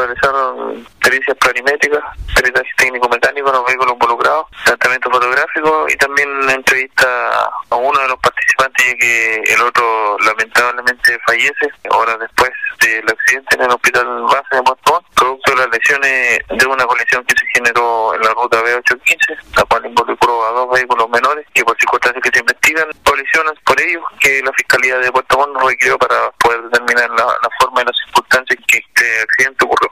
realizaron pericias planimétricas, peritaje técnico-mecánico en los vehículos involucrados, tratamiento fotográfico y también entrevista a uno de los participantes ya que el otro lamentablemente fallece horas después del accidente en el hospital base de Puerto producto de las lesiones de una colisión que se generó en la ruta B815, la cual involucró a dos vehículos menores y por circunstancias que se investigan, colisiones por ellos que la Fiscalía de Puerto Montt requirió para poder determinar la, la forma y las circunstancias en que este accidente ocurrió.